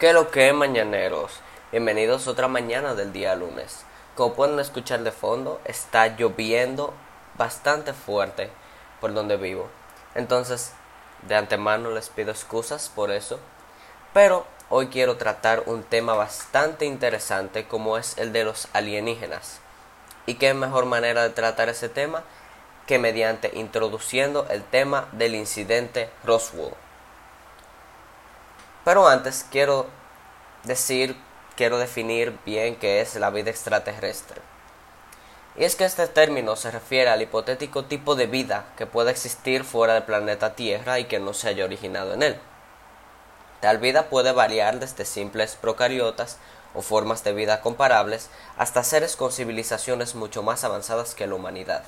¿Qué lo que mañaneros? Bienvenidos otra mañana del día lunes. Como pueden escuchar de fondo, está lloviendo bastante fuerte por donde vivo. Entonces, de antemano les pido excusas por eso. Pero hoy quiero tratar un tema bastante interesante como es el de los alienígenas. ¿Y qué mejor manera de tratar ese tema que mediante introduciendo el tema del incidente Roswell? Pero antes quiero decir, quiero definir bien qué es la vida extraterrestre. Y es que este término se refiere al hipotético tipo de vida que puede existir fuera del planeta Tierra y que no se haya originado en él. Tal vida puede variar desde simples procariotas o formas de vida comparables hasta seres con civilizaciones mucho más avanzadas que la humanidad.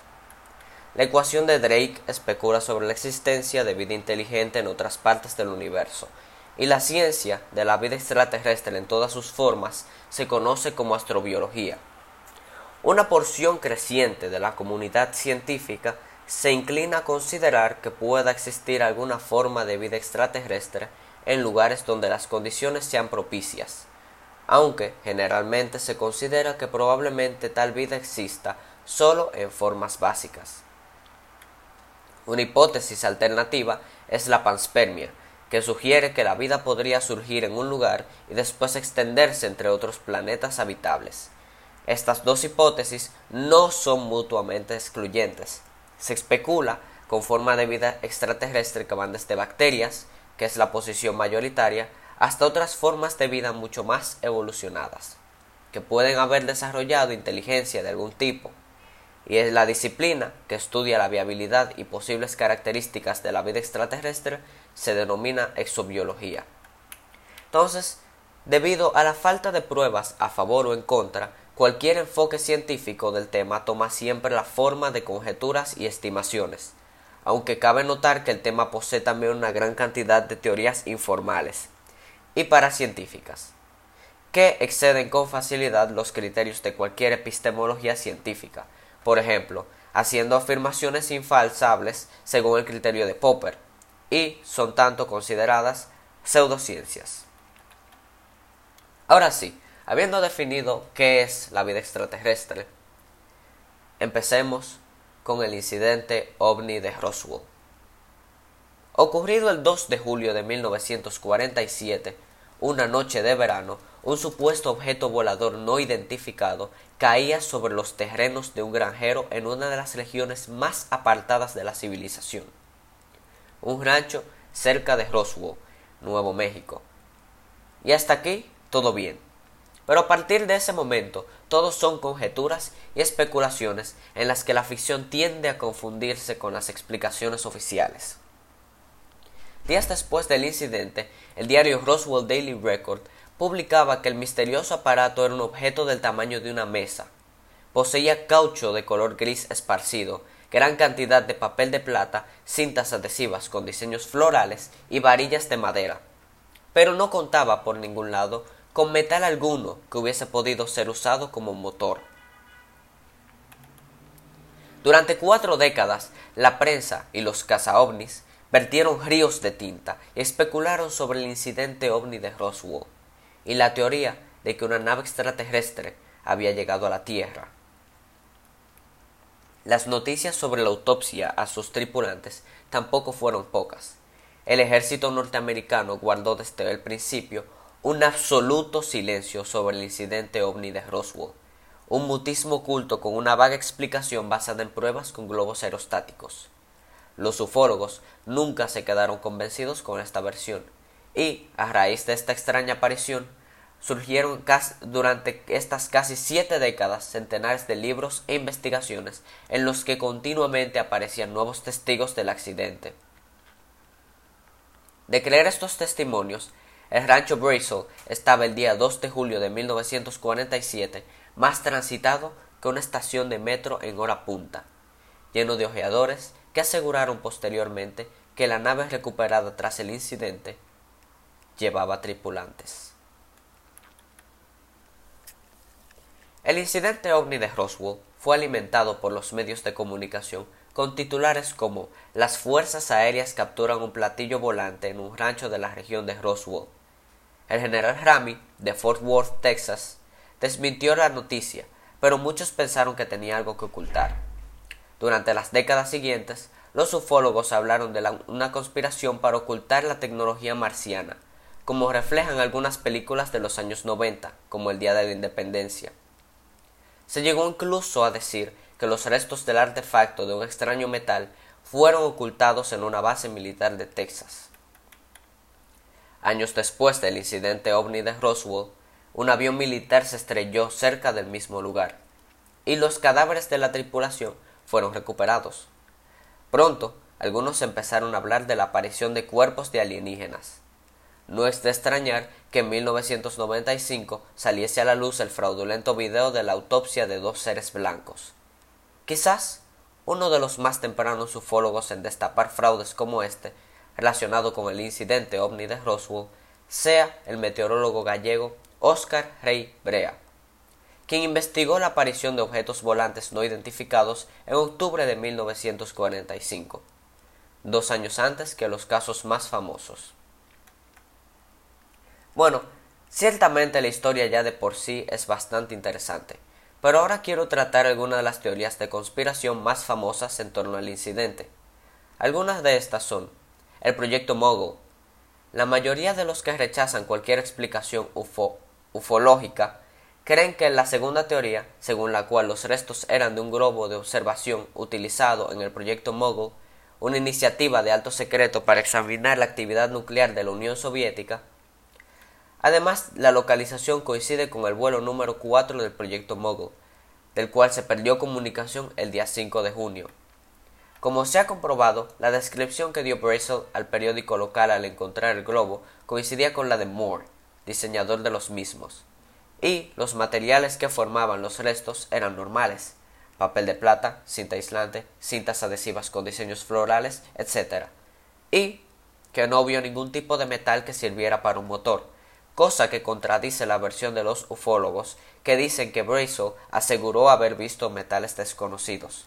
La ecuación de Drake especula sobre la existencia de vida inteligente en otras partes del universo, y la ciencia de la vida extraterrestre en todas sus formas se conoce como astrobiología. Una porción creciente de la comunidad científica se inclina a considerar que pueda existir alguna forma de vida extraterrestre en lugares donde las condiciones sean propicias, aunque generalmente se considera que probablemente tal vida exista solo en formas básicas. Una hipótesis alternativa es la panspermia, que sugiere que la vida podría surgir en un lugar y después extenderse entre otros planetas habitables. Estas dos hipótesis no son mutuamente excluyentes. Se especula con forma de vida extraterrestre que van desde bacterias, que es la posición mayoritaria, hasta otras formas de vida mucho más evolucionadas, que pueden haber desarrollado inteligencia de algún tipo, y es la disciplina que estudia la viabilidad y posibles características de la vida extraterrestre se denomina exobiología. Entonces, debido a la falta de pruebas a favor o en contra, cualquier enfoque científico del tema toma siempre la forma de conjeturas y estimaciones, aunque cabe notar que el tema posee también una gran cantidad de teorías informales y paracientíficas, que exceden con facilidad los criterios de cualquier epistemología científica, por ejemplo, haciendo afirmaciones infalsables según el criterio de Popper, y son tanto consideradas pseudociencias. Ahora sí, habiendo definido qué es la vida extraterrestre, empecemos con el incidente ovni de Roswell. Ocurrido el 2 de julio de 1947, una noche de verano, un supuesto objeto volador no identificado caía sobre los terrenos de un granjero en una de las regiones más apartadas de la civilización. Un rancho cerca de Roswell, Nuevo México. Y hasta aquí todo bien. Pero a partir de ese momento, todos son conjeturas y especulaciones en las que la ficción tiende a confundirse con las explicaciones oficiales. Días después del incidente, el diario Roswell Daily Record publicaba que el misterioso aparato era un objeto del tamaño de una mesa. Poseía caucho de color gris esparcido, gran cantidad de papel de plata, cintas adhesivas con diseños florales y varillas de madera. Pero no contaba por ningún lado con metal alguno que hubiese podido ser usado como motor. Durante cuatro décadas, la prensa y los cazaovnis vertieron ríos de tinta y especularon sobre el incidente ovni de Roswell y la teoría de que una nave extraterrestre había llegado a la Tierra. Las noticias sobre la autopsia a sus tripulantes tampoco fueron pocas. El ejército norteamericano guardó desde el principio un absoluto silencio sobre el incidente ovni de Roswell, un mutismo oculto con una vaga explicación basada en pruebas con globos aerostáticos. Los ufólogos nunca se quedaron convencidos con esta versión, y, a raíz de esta extraña aparición, surgieron durante estas casi siete décadas centenares de libros e investigaciones en los que continuamente aparecían nuevos testigos del accidente. De creer estos testimonios, el rancho Bristol estaba el día 2 de julio de 1947 más transitado que una estación de metro en hora punta, lleno de ojeadores que aseguraron posteriormente que la nave recuperada tras el incidente llevaba tripulantes. El incidente ovni de Roswell fue alimentado por los medios de comunicación con titulares como Las fuerzas aéreas capturan un platillo volante en un rancho de la región de Roswell. El general Rami, de Fort Worth, Texas, desmintió la noticia, pero muchos pensaron que tenía algo que ocultar. Durante las décadas siguientes, los ufólogos hablaron de una conspiración para ocultar la tecnología marciana, como reflejan algunas películas de los años 90, como El Día de la Independencia. Se llegó incluso a decir que los restos del artefacto de un extraño metal fueron ocultados en una base militar de Texas. Años después del incidente ovni de Roswell, un avión militar se estrelló cerca del mismo lugar, y los cadáveres de la tripulación fueron recuperados. Pronto, algunos empezaron a hablar de la aparición de cuerpos de alienígenas. No es de extrañar que en 1995 saliese a la luz el fraudulento video de la autopsia de dos seres blancos. Quizás uno de los más tempranos ufólogos en destapar fraudes como este relacionado con el incidente ovni de Roswell sea el meteorólogo gallego Oscar Rey Brea, quien investigó la aparición de objetos volantes no identificados en octubre de 1945, dos años antes que los casos más famosos. Bueno, ciertamente la historia ya de por sí es bastante interesante, pero ahora quiero tratar algunas de las teorías de conspiración más famosas en torno al incidente. Algunas de estas son el proyecto Mogul. La mayoría de los que rechazan cualquier explicación ufológica creen que la segunda teoría, según la cual los restos eran de un globo de observación utilizado en el proyecto Mogul, una iniciativa de alto secreto para examinar la actividad nuclear de la Unión Soviética. Además, la localización coincide con el vuelo número 4 del proyecto Mogul, del cual se perdió comunicación el día 5 de junio. Como se ha comprobado, la descripción que dio Brazel al periódico local al encontrar el globo coincidía con la de Moore, diseñador de los mismos, y los materiales que formaban los restos eran normales, papel de plata, cinta aislante, cintas adhesivas con diseños florales, etc. Y que no vio ningún tipo de metal que sirviera para un motor, cosa que contradice la versión de los ufólogos que dicen que Brazel aseguró haber visto metales desconocidos.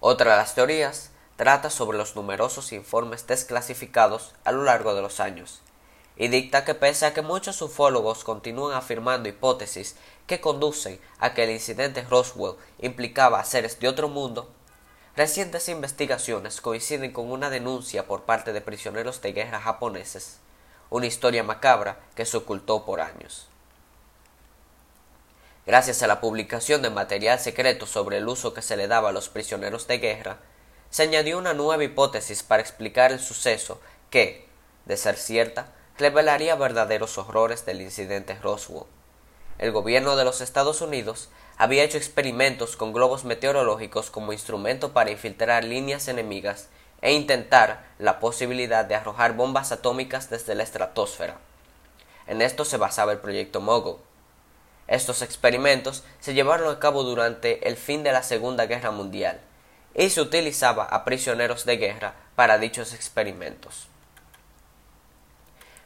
Otra de las teorías trata sobre los numerosos informes desclasificados a lo largo de los años, y dicta que pese a que muchos ufólogos continúan afirmando hipótesis que conducen a que el incidente Roswell implicaba seres de otro mundo, recientes investigaciones coinciden con una denuncia por parte de prisioneros de guerra japoneses, una historia macabra que se ocultó por años. Gracias a la publicación de material secreto sobre el uso que se le daba a los prisioneros de guerra, se añadió una nueva hipótesis para explicar el suceso que, de ser cierta, revelaría verdaderos horrores del incidente Roswell. El gobierno de los Estados Unidos había hecho experimentos con globos meteorológicos como instrumento para infiltrar líneas enemigas e intentar la posibilidad de arrojar bombas atómicas desde la estratosfera. En esto se basaba el proyecto Mogul, estos experimentos se llevaron a cabo durante el fin de la Segunda Guerra Mundial y se utilizaba a prisioneros de guerra para dichos experimentos.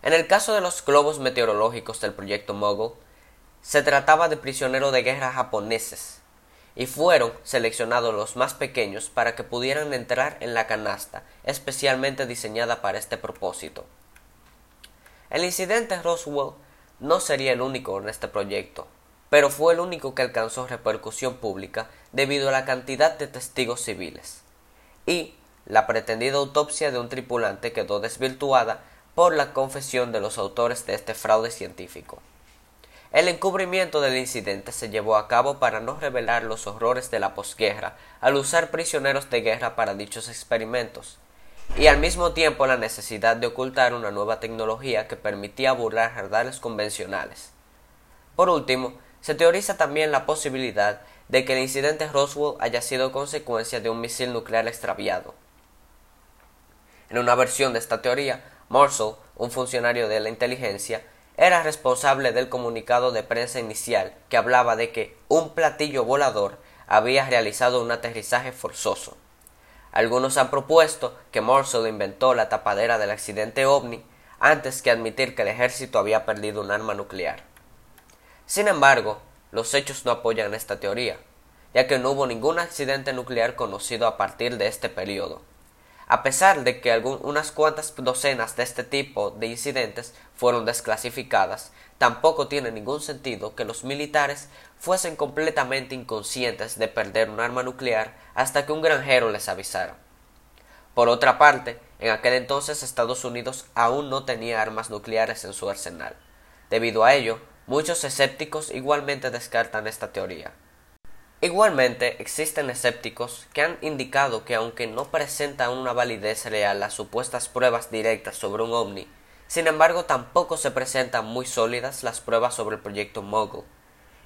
En el caso de los globos meteorológicos del proyecto Mogul, se trataba de prisioneros de guerra japoneses y fueron seleccionados los más pequeños para que pudieran entrar en la canasta especialmente diseñada para este propósito. El incidente Roswell no sería el único en este proyecto, pero fue el único que alcanzó repercusión pública debido a la cantidad de testigos civiles. Y la pretendida autopsia de un tripulante quedó desvirtuada por la confesión de los autores de este fraude científico. El encubrimiento del incidente se llevó a cabo para no revelar los horrores de la posguerra al usar prisioneros de guerra para dichos experimentos, y al mismo tiempo la necesidad de ocultar una nueva tecnología que permitía burlar radares convencionales. Por último, se teoriza también la posibilidad de que el incidente Roswell haya sido consecuencia de un misil nuclear extraviado. En una versión de esta teoría, Marshall, un funcionario de la inteligencia, era responsable del comunicado de prensa inicial que hablaba de que un platillo volador había realizado un aterrizaje forzoso. Algunos han propuesto que Marshall inventó la tapadera del accidente ovni antes que admitir que el ejército había perdido un arma nuclear. Sin embargo, los hechos no apoyan esta teoría, ya que no hubo ningún accidente nuclear conocido a partir de este periodo. A pesar de que unas cuantas docenas de este tipo de incidentes fueron desclasificadas, tampoco tiene ningún sentido que los militares fuesen completamente inconscientes de perder un arma nuclear hasta que un granjero les avisara. Por otra parte, en aquel entonces Estados Unidos aún no tenía armas nucleares en su arsenal. Debido a ello, muchos escépticos igualmente descartan esta teoría. Igualmente, existen escépticos que han indicado que aunque no presentan una validez real las supuestas pruebas directas sobre un ovni, sin embargo tampoco se presentan muy sólidas las pruebas sobre el proyecto Mogul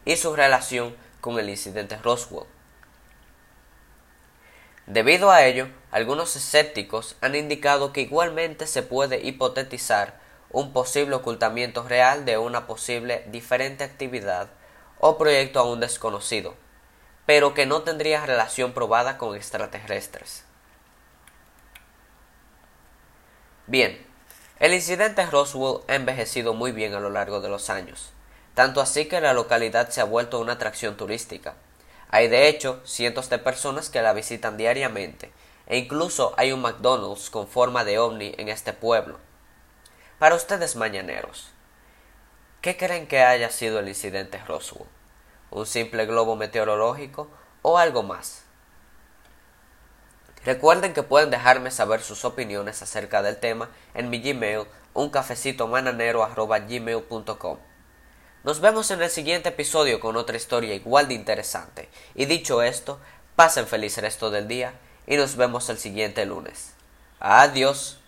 y su relación con el incidente Roswell. Debido a ello, algunos escépticos han indicado que igualmente se puede hipotetizar un posible ocultamiento real de una posible diferente actividad o proyecto aún desconocido, pero que no tendría relación probada con extraterrestres. Bien, el incidente Roswell ha envejecido muy bien a lo largo de los años, tanto así que la localidad se ha vuelto una atracción turística. Hay de hecho cientos de personas que la visitan diariamente, e incluso hay un McDonald's con forma de ovni en este pueblo. Para ustedes mañaneros, ¿qué creen que haya sido el incidente Roswell? Un simple globo meteorológico o algo más. Recuerden que pueden dejarme saber sus opiniones acerca del tema en mi Gmail uncafecitomananero.gmail.com Nos vemos en el siguiente episodio con otra historia igual de interesante. Y dicho esto, pasen feliz resto del día y nos vemos el siguiente lunes. Adiós.